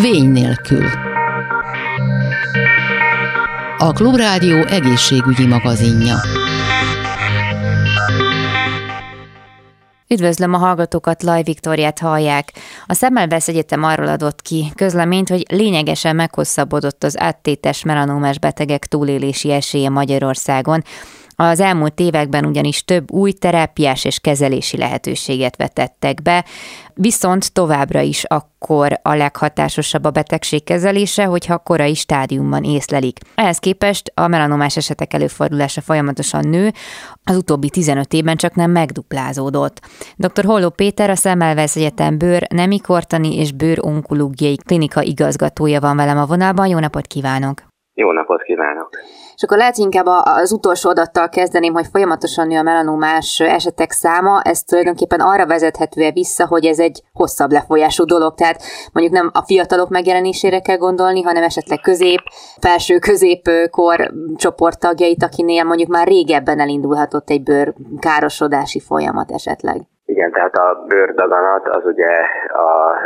Vény nélkül. A Klubrádió egészségügyi magazinja. Üdvözlöm a hallgatókat, Laj Viktoriát hallják. A Szemmelweis Egyetem arról adott ki közleményt, hogy lényegesen meghosszabbodott az áttétes melanómás betegek túlélési esélye Magyarországon. Az elmúlt években ugyanis több új terápiás és kezelési lehetőséget vetettek be, viszont továbbra is akkor a leghatásosabb a betegség kezelése, hogyha korai stádiumban észlelik. Ehhez képest a melanomás esetek előfordulása folyamatosan nő, az utóbbi 15 évben csak nem megduplázódott. Dr. Holló Péter, a Szemmelweis Egyetem bőr, nemikortani és bőr onkológiai klinika igazgatója van velem a vonalban. Jó napot kívánok! Jó napot kívánok! És akkor lehet inkább az utolsó adattal kezdeném, hogy folyamatosan nő a melanomás esetek száma, ez tulajdonképpen arra vezethető vissza, hogy ez egy hosszabb lefolyású dolog, tehát mondjuk nem a fiatalok megjelenésére kell gondolni, hanem esetleg közép, felső középkor csoport tagjait, akinél mondjuk már régebben elindulhatott egy bőr károsodási folyamat esetleg. Igen, tehát a bőrdaganat az ugye a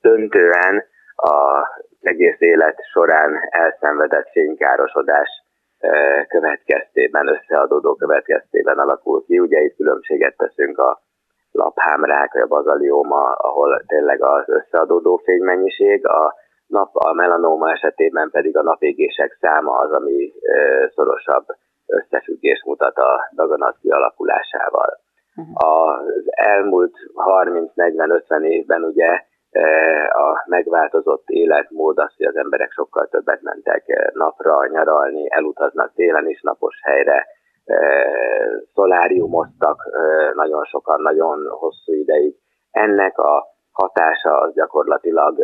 döntően a egész élet során elszenvedett fénykárosodás következtében, összeadódó következtében alakul ki. Ugye itt különbséget teszünk a laphámrák, vagy a bazalióma, ahol tényleg az összeadódó fénymennyiség, a nap, a melanóma esetében pedig a napégések száma az, ami szorosabb összefüggés mutat a daganat kialakulásával. Mhm. Az elmúlt 30-40-50 évben ugye a megváltozott életmód az, hogy az emberek sokkal többet mentek napra nyaralni, elutaznak télen is napos helyre, szoláriumoztak nagyon sokan, nagyon hosszú ideig. Ennek a hatása az gyakorlatilag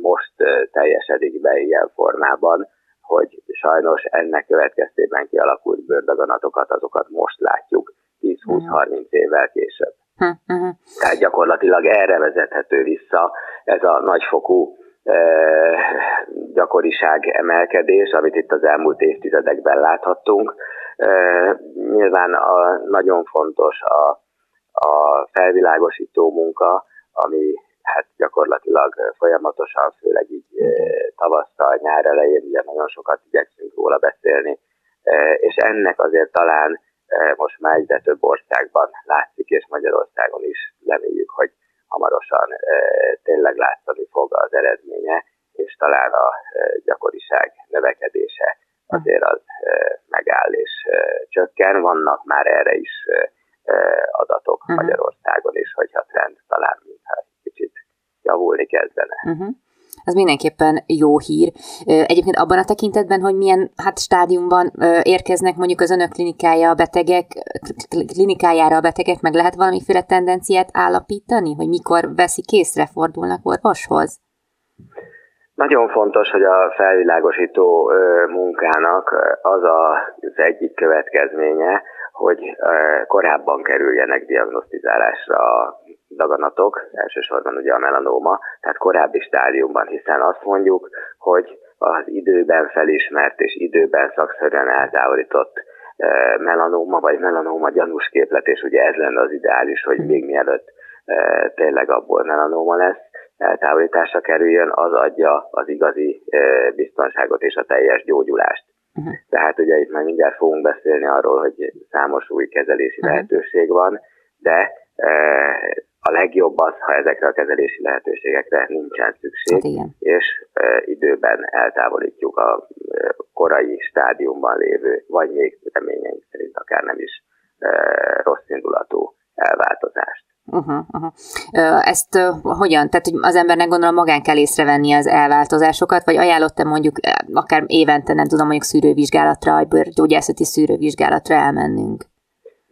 most teljesedik be ilyen formában, hogy sajnos ennek következtében kialakult bőrdaganatokat, azokat most látjuk 10-20-30 évvel később. Uh-huh. Tehát gyakorlatilag erre vezethető vissza ez a nagyfokú gyakoriság emelkedés, amit itt az elmúlt évtizedekben láthattunk. Nyilván a, nagyon fontos a, a felvilágosító munka, ami hát gyakorlatilag folyamatosan, főleg így tavasszal, nyár elején ugye nagyon sokat igyekszünk róla beszélni, és ennek azért talán most már egyre több országban látszik, és Magyarországon is reméljük, hogy hamarosan tényleg látszani fog az eredménye, és talán a gyakoriság növekedése azért az megáll és csökken. Vannak már erre is adatok uh-huh. Magyarországon is, hogyha trend talán mintha kicsit javulni kezdene. Uh-huh az mindenképpen jó hír. Egyébként abban a tekintetben, hogy milyen hát stádiumban érkeznek mondjuk az önök klinikája a betegek, klinikájára a betegek, meg lehet valamiféle tendenciát állapítani, hogy mikor veszik észre, fordulnak orvoshoz? Nagyon fontos, hogy a felvilágosító munkának az az egyik következménye, hogy korábban kerüljenek diagnosztizálásra a daganatok, elsősorban ugye a melanóma, tehát korábbi stádiumban, hiszen azt mondjuk, hogy az időben felismert és időben szakszerűen eltávolított melanóma, vagy melanóma gyanús képlet, és ugye ez lenne az ideális, hogy még mielőtt tényleg abból melanóma lesz, eltávolításra kerüljön, az adja az igazi biztonságot és a teljes gyógyulást. Uh-huh. Tehát ugye itt már mindjárt fogunk beszélni arról, hogy számos új kezelési uh-huh. lehetőség van, de a legjobb az, ha ezekre a kezelési lehetőségekre nincsen szükség, hát és időben eltávolítjuk a korai stádiumban lévő, vagy még reményeink szerint akár nem is rossz indulatú elváltozást. Uh-huh, uh-huh. Ezt uh, hogyan? Tehát, hogy az embernek gondolom magán kell észrevenni az elváltozásokat, vagy ajánlott-e mondjuk akár évente, nem tudom, mondjuk szűrővizsgálatra, vagy gyógyászati szűrővizsgálatra elmennünk?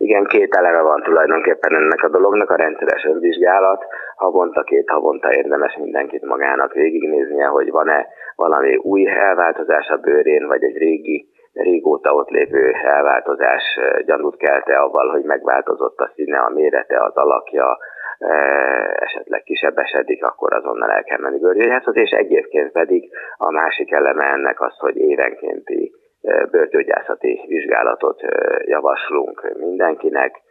Igen, két eleme van tulajdonképpen ennek a dolognak, a rendszeres önvizsgálat. Havonta, két havonta érdemes mindenkit magának végignéznie, hogy van-e valami új elváltozás a bőrén, vagy egy régi, régóta ott lévő elváltozás gyanút kelte avval, hogy megváltozott a színe, a mérete, az alakja, esetleg kisebbesedik, akkor azonnal el kell menni bőrgyógyászhoz, és egyébként pedig a másik eleme ennek az, hogy évenkénti bőrgyógyászati vizsgálatot javaslunk mindenkinek,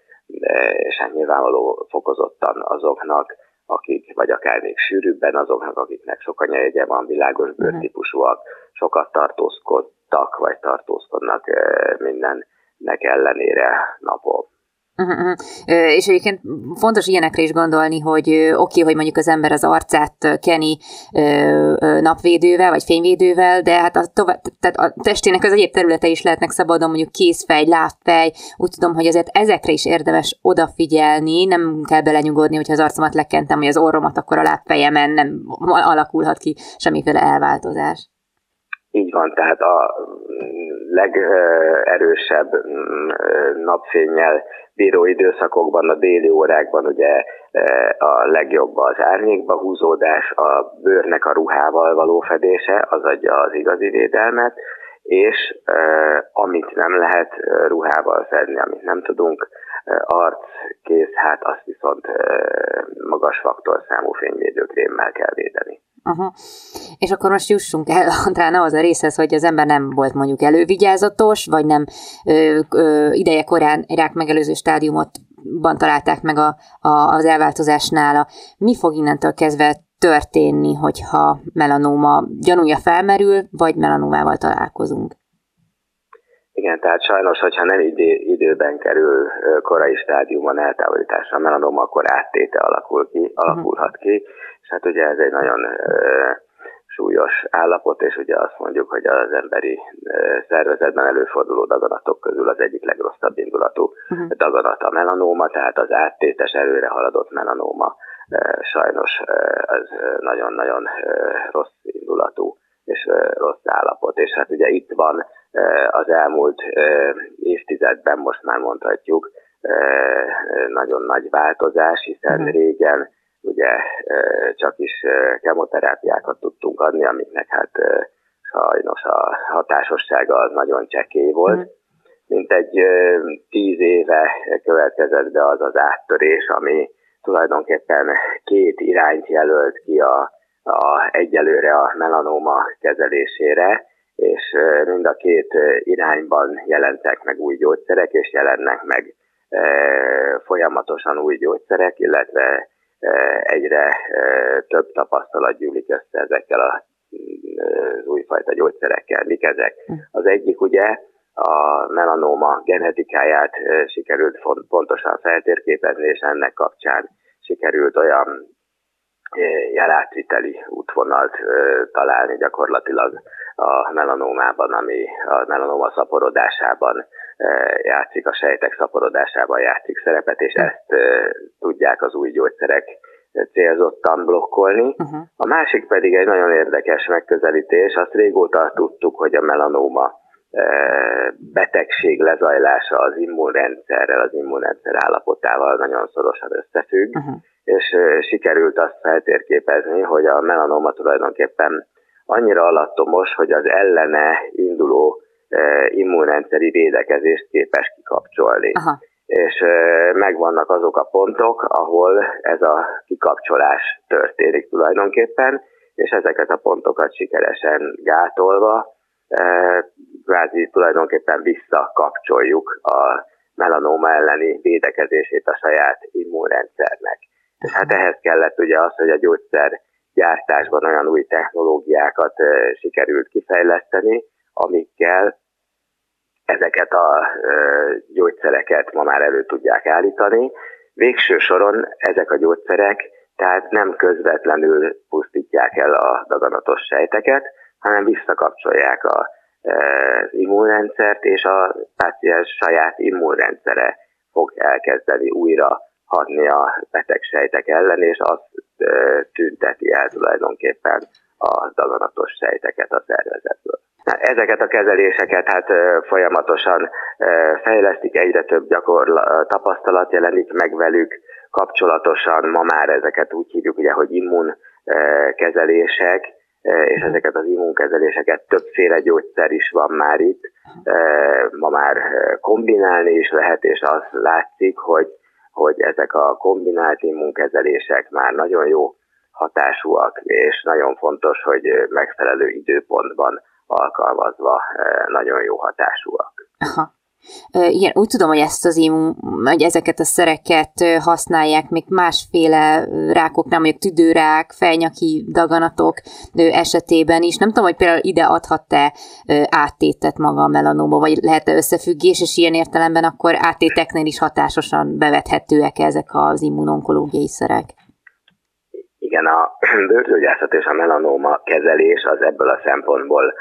és hát nyilvánvaló fokozottan azoknak, akik, vagy akár még sűrűbben azoknak, akiknek sok anyajegye van, világos mhm. bőrtípusúak, sokat tartózkodtak, vagy tartózkodnak mindennek ellenére napok. Uh-huh. uh-huh. És egyébként fontos ilyenekre is gondolni, hogy oké, okay, hogy mondjuk az ember az arcát keni napvédővel, vagy fényvédővel, de hát a, tovább, tehát a testének az egyéb területe is lehetnek szabadon, mondjuk kézfej, lábfej, úgy tudom, hogy azért ezekre is érdemes odafigyelni, nem kell belenyugodni, hogyha az arcomat lekentem, vagy az orromat, akkor a lábfejemen nem alakulhat ki semmiféle elváltozás. Így van, tehát a legerősebb napfényel bíró időszakokban, a déli órákban ugye a legjobb az árnyékba húzódás, a bőrnek a ruhával való fedése, az adja az igazi védelmet, és amit nem lehet ruhával fedni, amit nem tudunk, arc, kéz, hát azt viszont magas faktorszámú fényvédőkrémmel kell védeni. Aha. És akkor most jussunk el, Andrán, ahhoz a részhez, hogy az ember nem volt mondjuk elővigyázatos, vagy nem ö, ö, ideje korán rák megelőző stádiumotban találták meg a, a, az elváltozásnál. Mi fog innentől kezdve történni, hogyha melanóma gyanúja felmerül, vagy melanómával találkozunk? Igen, tehát sajnos, hogyha nem idő, időben kerül korai stádiumon eltávolításra a melanóma, akkor áttéte alakul ki, alakulhat ki, és hát ugye ez egy nagyon súlyos állapot, és ugye azt mondjuk, hogy az emberi szervezetben előforduló daganatok közül az egyik legrosszabb indulatú uh-huh. daganat a melanóma, tehát az áttétes előre haladott melanóma sajnos az nagyon-nagyon rossz indulatú és rossz állapot. És hát ugye itt van az elmúlt évtizedben, most már mondhatjuk, nagyon nagy változás, hiszen uh-huh. régen ugye csak is kemoterápiákat tudtunk adni, amiknek hát sajnos a hatásossága az nagyon csekély volt. Mm. Mint egy tíz éve következett be az az áttörés, ami tulajdonképpen két irányt jelölt ki a, a egyelőre a melanóma kezelésére, és mind a két irányban jelentek meg új gyógyszerek, és jelennek meg folyamatosan új gyógyszerek, illetve egyre több tapasztalat gyűlik össze ezekkel az újfajta gyógyszerekkel. Mik ezek? Hm. Az egyik ugye a melanóma genetikáját sikerült pontosan feltérképezni, és ennek kapcsán sikerült olyan jelátviteli útvonalt találni gyakorlatilag a melanómában, ami a melanóma szaporodásában játszik, a sejtek szaporodásában játszik szerepet, és ezt tudják az új gyógyszerek célzottan blokkolni. Uh-huh. A másik pedig egy nagyon érdekes megközelítés, azt régóta tudtuk, hogy a melanóma betegség lezajlása az immunrendszerrel, az immunrendszer állapotával nagyon szorosan összefügg, uh-huh. És sikerült azt feltérképezni, hogy a melanóma tulajdonképpen annyira alattomos, hogy az ellene induló immunrendszeri védekezést képes kikapcsolni. Aha. És megvannak azok a pontok, ahol ez a kikapcsolás történik tulajdonképpen, és ezeket a pontokat sikeresen gátolva, kvázi tulajdonképpen visszakapcsoljuk a melanóma elleni védekezését a saját immunrendszernek. Hát ehhez kellett ugye az, hogy a gyógyszer gyártásban olyan új technológiákat sikerült kifejleszteni, amikkel ezeket a gyógyszereket ma már elő tudják állítani. Végső soron ezek a gyógyszerek tehát nem közvetlenül pusztítják el a daganatos sejteket, hanem visszakapcsolják a, az immunrendszert, és a páciens saját immunrendszere fog elkezdeni újra hatni a betegsejtek ellen, és azt tünteti el tulajdonképpen a daganatos sejteket a szervezetből. Ezeket a kezeléseket hát folyamatosan fejlesztik, egyre több gyakorla, tapasztalat jelenik meg velük, kapcsolatosan ma már ezeket úgy hívjuk, ugye, hogy immunkezelések, és ezeket az immunkezeléseket többféle gyógyszer is van már itt. Ma már kombinálni is lehet, és az látszik, hogy, hogy ezek a kombinált immunkezelések már nagyon jó hatásúak, és nagyon fontos, hogy megfelelő időpontban alkalmazva nagyon jó hatásúak. Aha. Igen, úgy tudom, hogy ezt az immun, hogy ezeket a szereket használják még másféle rákoknál, mondjuk tüdőrák, fejnyaki daganatok esetében is. Nem tudom, hogy például ide adhat-e áttétet maga a melanóma, vagy lehet-e összefüggés, és ilyen értelemben akkor áttéteknél is hatásosan bevethetőek ezek az immunonkológiai szerek. Igen, a bőrgyógyászat és a melanóma kezelés az ebből a szempontból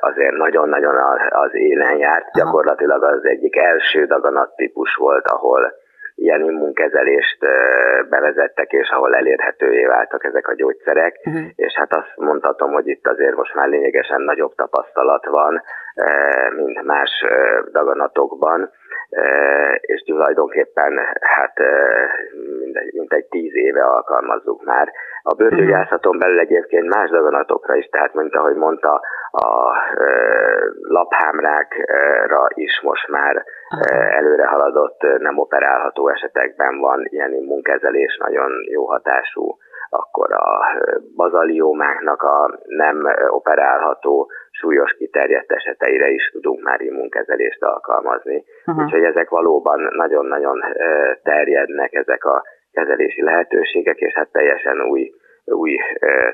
azért nagyon-nagyon az élen járt. Gyakorlatilag az egyik első daganattípus volt, ahol ilyen immunkezelést bevezettek, és ahol elérhetővé váltak ezek a gyógyszerek, uh-huh. és hát azt mondhatom, hogy itt azért most már lényegesen nagyobb tapasztalat van, mint más daganatokban, és tulajdonképpen hát mint egy tíz éve alkalmazzuk már. A bőrgyógyászaton belül egyébként más daganatokra is, tehát mint ahogy mondta, a laphámrákra is most már előre haladott, nem operálható esetekben van ilyen immunkezelés, nagyon jó hatású akkor a bazaliómáknak a nem operálható súlyos kiterjedt eseteire is tudunk már immunkezelést alkalmazni. Uh-huh. Úgyhogy ezek valóban nagyon-nagyon terjednek ezek a kezelési lehetőségek, és hát teljesen új új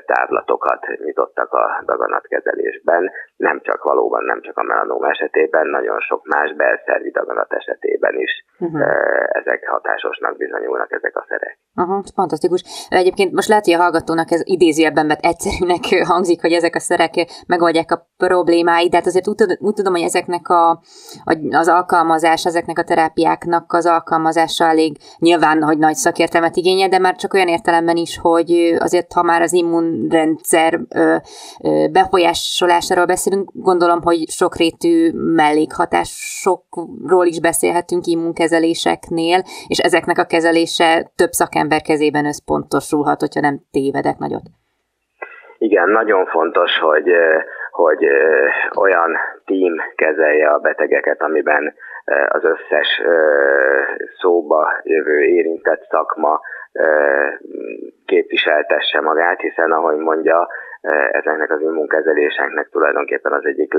távlatokat nyitottak a daganatkezelésben, nem csak valóban, nem csak a melanóm esetében, nagyon sok más belszervi daganat esetében is uh-huh. ezek hatásosnak bizonyulnak ezek a szerek. Uh-huh, fantasztikus. Egyébként most lehet, hogy a hallgatónak ez idézőjelben, mert egyszerűnek hangzik, hogy ezek a szerek megoldják a problémáit, de hát azért úgy, úgy tudom, hogy ezeknek a, az alkalmazás, ezeknek a terápiáknak az alkalmazása elég nyilván, hogy nagy szakértelmet igényel, de már csak olyan értelemben is, hogy azért, ha már az immunrendszer befolyásolásáról beszélünk, gondolom, hogy sokrétű mellékhatásokról is beszélhetünk immunkezeléseknél, és ezeknek a kezelése több szakember kezében összpontosulhat, hogyha nem tévedek nagyot. Igen, nagyon fontos, hogy, hogy olyan tím kezelje a betegeket, amiben az összes szóba jövő érintett szakma képviseltesse magát, hiszen ahogy mondja, ezeknek az immunkezeléseknek tulajdonképpen az egyik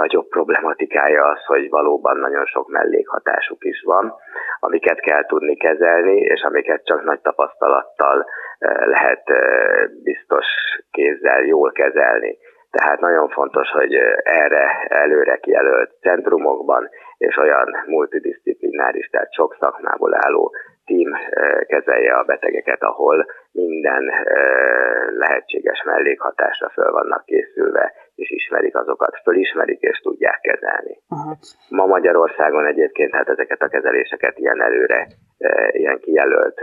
legnagyobb problematikája az, hogy valóban nagyon sok mellékhatásuk is van, amiket kell tudni kezelni, és amiket csak nagy tapasztalattal lehet biztos kézzel jól kezelni. Tehát nagyon fontos, hogy erre előre kijelölt centrumokban és olyan multidisziplináris, tehát sok szakmából álló tím kezelje a betegeket, ahol minden lehetséges mellékhatásra föl vannak készülve, és ismerik azokat, fölismerik és tudják kezelni. Uh-huh. Ma Magyarországon egyébként hát ezeket a kezeléseket ilyen előre, ilyen kijelölt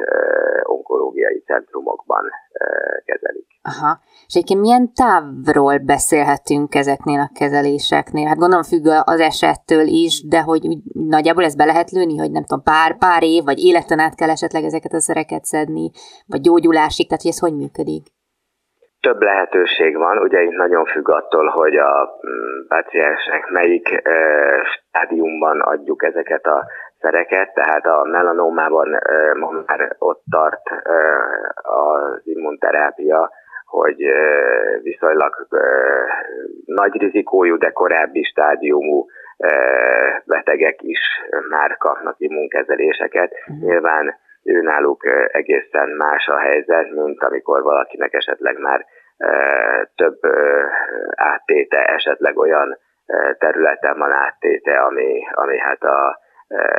onkológiai centrumokban kezelik. Aha. És egyébként milyen távról beszélhetünk ezeknél a kezeléseknél? Hát gondolom függ az esettől is, de hogy nagyjából ezt be lehet lőni, hogy nem tudom, pár, pár év, vagy életen át kell esetleg ezeket a szereket szedni, vagy gyógyulásig, tehát hogy ez hogy működik? Több lehetőség van, ugye itt nagyon függ attól, hogy a mm, páciensnek melyik stádiumban adjuk ezeket a szereket, tehát a melanómában ma már ott tart az immunterápia, hogy viszonylag nagy rizikójú, de korábbi stádiumú betegek is már kapnak immunkezeléseket. Uh-huh. Nyilván náluk egészen más a helyzet, mint amikor valakinek esetleg már több áttéte, esetleg olyan területen van áttéte, ami, ami hát a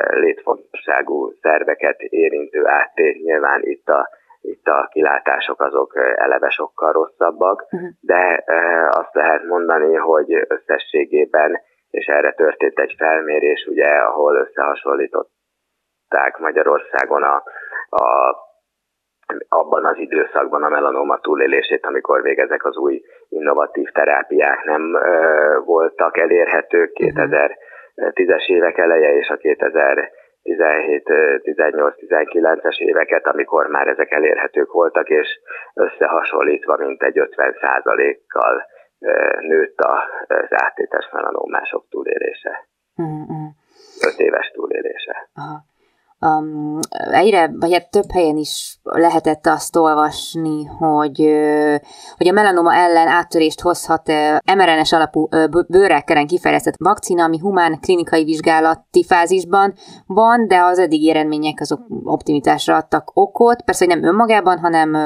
létfontosságú szerveket érintő áttét. Nyilván itt a, itt a kilátások azok eleve sokkal rosszabbak, uh-huh. de azt lehet mondani, hogy összességében, és erre történt egy felmérés, ugye, ahol összehasonlított Magyarországon a, a abban az időszakban a melanoma túlélését, amikor még ezek az új innovatív terápiák nem ö, voltak elérhetők 2010-es mhm. évek eleje és a 2017-18-19-es éveket, amikor már ezek elérhetők voltak, és összehasonlítva mintegy 50 kal nőtt az áttétes melanómások túlélése. Uh-huh. Öt éves túlélése. Aha. Um, egyre, vagy hát több helyen is lehetett azt olvasni, hogy, hogy a melanoma ellen áttörést hozhat mRNS alapú bőrekkeren kifejlesztett vakcina, ami humán klinikai vizsgálati fázisban van, de az eddigi eredmények azok optimitásra adtak okot, persze, hogy nem önmagában, hanem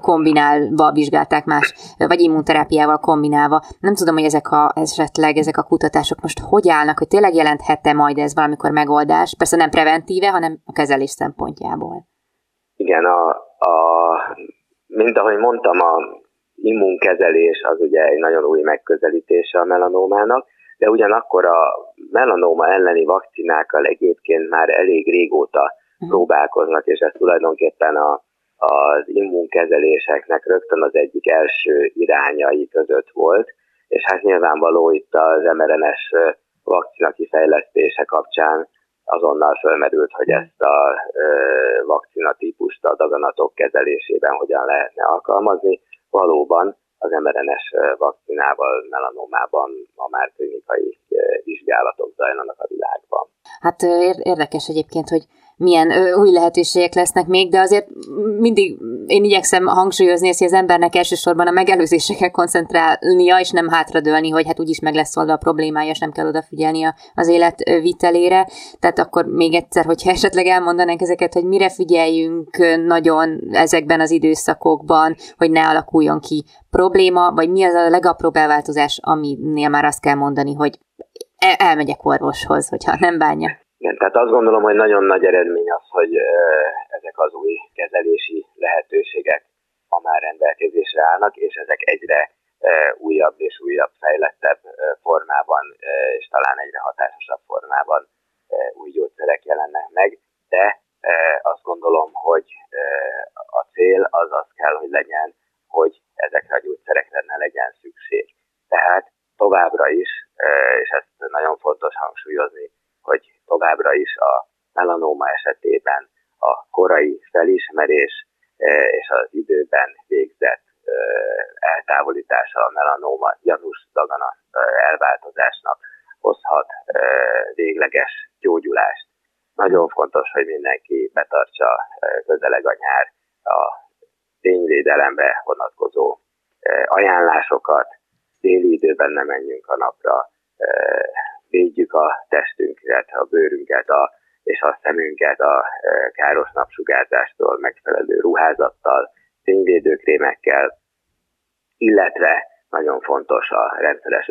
kombinálva vizsgálták más, vagy immunterápiával kombinálva. Nem tudom, hogy ezek a, esetleg ezek a kutatások most hogy állnak, hogy tényleg jelenthet-e majd ez valamikor megoldás, persze nem preventíve, hanem a kezelés szempontjából. Igen, a, a, mint ahogy mondtam, a immunkezelés az ugye egy nagyon új megközelítése a melanómának, de ugyanakkor a melanóma elleni vakcinákkal egyébként már elég régóta uh-huh. próbálkoznak, és ez tulajdonképpen a, az immunkezeléseknek rögtön az egyik első irányai között volt, és hát nyilvánvaló itt az mRNS vakcina kifejlesztése kapcsán azonnal felmerült, hogy ezt a vakcina típust a daganatok kezelésében hogyan lehetne alkalmazni. Valóban az mRNS vakcinával, melanomában ma már klinikai vizsgálatok zajlanak a világban. Hát érdekes egyébként, hogy milyen új lehetőségek lesznek még, de azért mindig én igyekszem hangsúlyozni ezt, hogy az embernek elsősorban a megelőzésre koncentrálnia, és nem hátradőlni, hogy hát úgyis meg lesz oldva a problémája, és nem kell odafigyelni az élet vitelére. Tehát akkor még egyszer, hogyha esetleg elmondanánk ezeket, hogy mire figyeljünk nagyon ezekben az időszakokban, hogy ne alakuljon ki probléma, vagy mi az a legapróbb elváltozás, aminél már azt kell mondani, hogy e-, elmegyek orvoshoz, hogyha nem bánja. Igen, tehát azt gondolom, hogy nagyon nagy eredmény az, hogy ezek az új kezelési lehetőségek ma már rendelkezésre állnak, és ezek egyre újabb és újabb, fejlettebb formában, és talán egyre hatásosabb formában új gyógyszerek jelennek meg, de azt gondolom, hogy a cél az az kell, hogy legyen, hogy ezekre a gyógyszerekre ne legyen szükség. Tehát továbbra is, és ezt nagyon fontos hangsúlyozni, továbbra is a melanóma esetében a korai felismerés e, és az időben végzett e, eltávolítása a melanóma gyanús dagana e, elváltozásnak hozhat végleges gyógyulást. Nagyon fontos, hogy mindenki betartsa közeleg a nyár a tényvédelemre vonatkozó ajánlásokat, téli időben nem menjünk a napra, védjük a testünket, a bőrünket a, és a szemünket a e, káros napsugárzástól megfelelő ruházattal, fényvédőkrémekkel, illetve nagyon fontos a rendszeres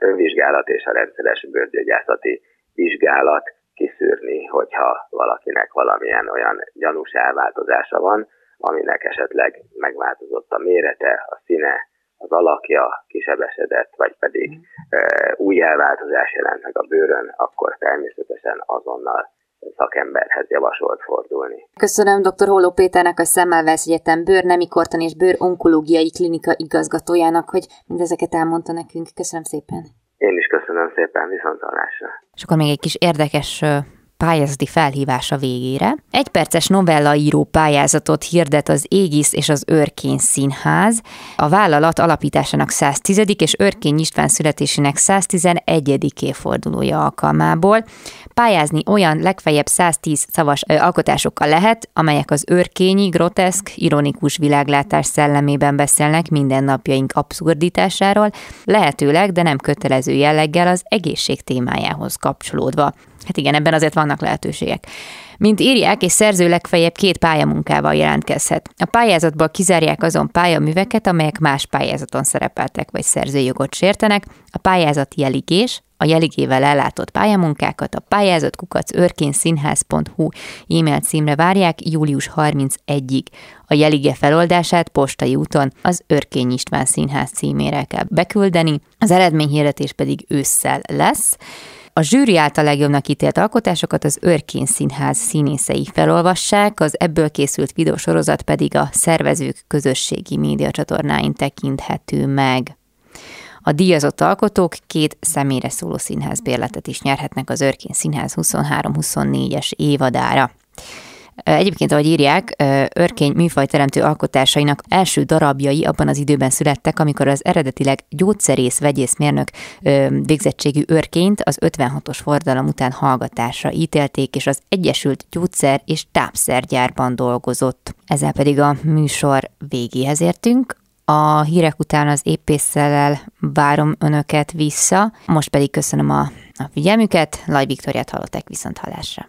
önvizsgálat és a rendszeres bőrgyógyászati vizsgálat kiszűrni, hogyha valakinek valamilyen olyan gyanús elváltozása van, aminek esetleg megváltozott a mérete, a színe, az alakja kisebesedett, vagy pedig e, új elváltozás jelent meg a bőrön, akkor természetesen azonnal szakemberhez javasolt fordulni. Köszönöm dr. Holló Péternek, a Szemmelweis Egyetem bőrnemi kortan és bőr onkológiai klinika igazgatójának, hogy mindezeket elmondta nekünk. Köszönöm szépen. Én is köszönöm szépen, viszontlátásra. És akkor még egy kis érdekes pályázati felhívása végére. Egy perces novellaíró pályázatot hirdet az Égisz és az Örkény Színház. A vállalat alapításának 110. és Örkény István születésének 111. évfordulója alkalmából. Pályázni olyan legfeljebb 110 szavas alkotásokkal lehet, amelyek az örkényi, groteszk, ironikus világlátás szellemében beszélnek mindennapjaink abszurditásáról, lehetőleg, de nem kötelező jelleggel az egészség témájához kapcsolódva. Hát igen, ebben azért vannak lehetőségek. Mint írják, és szerző legfeljebb két pályamunkával jelentkezhet. A pályázatból kizárják azon pályaműveket, amelyek más pályázaton szerepeltek vagy szerzőjogot sértenek. A pályázat jeligés, a jeligével ellátott pályamunkákat a pályázatkukac örkényszínház.hu e-mail címre várják július 31-ig. A jelige feloldását postai úton az Örkény István Színház címére kell beküldeni, az eredményhirdetés pedig ősszel lesz. A zsűri által legjobbnak ítélt alkotásokat az Örkén Színház színészei felolvassák, az ebből készült videósorozat pedig a szervezők közösségi médiacsatornáin tekinthető meg. A díjazott alkotók két személyre szóló színház bérletet is nyerhetnek az Örkén Színház 23-24-es évadára. Egyébként, ahogy írják, örkény műfajteremtő alkotásainak első darabjai abban az időben születtek, amikor az eredetileg gyógyszerész vegyészmérnök végzettségű örkényt az 56-os forradalom után hallgatásra ítélték, és az Egyesült Gyógyszer és Tápszergyárban dolgozott. Ezzel pedig a műsor végéhez értünk. A hírek után az épésszel várom önöket vissza, most pedig köszönöm a, a figyelmüket, Laj Viktoriát hallották viszont hallásra.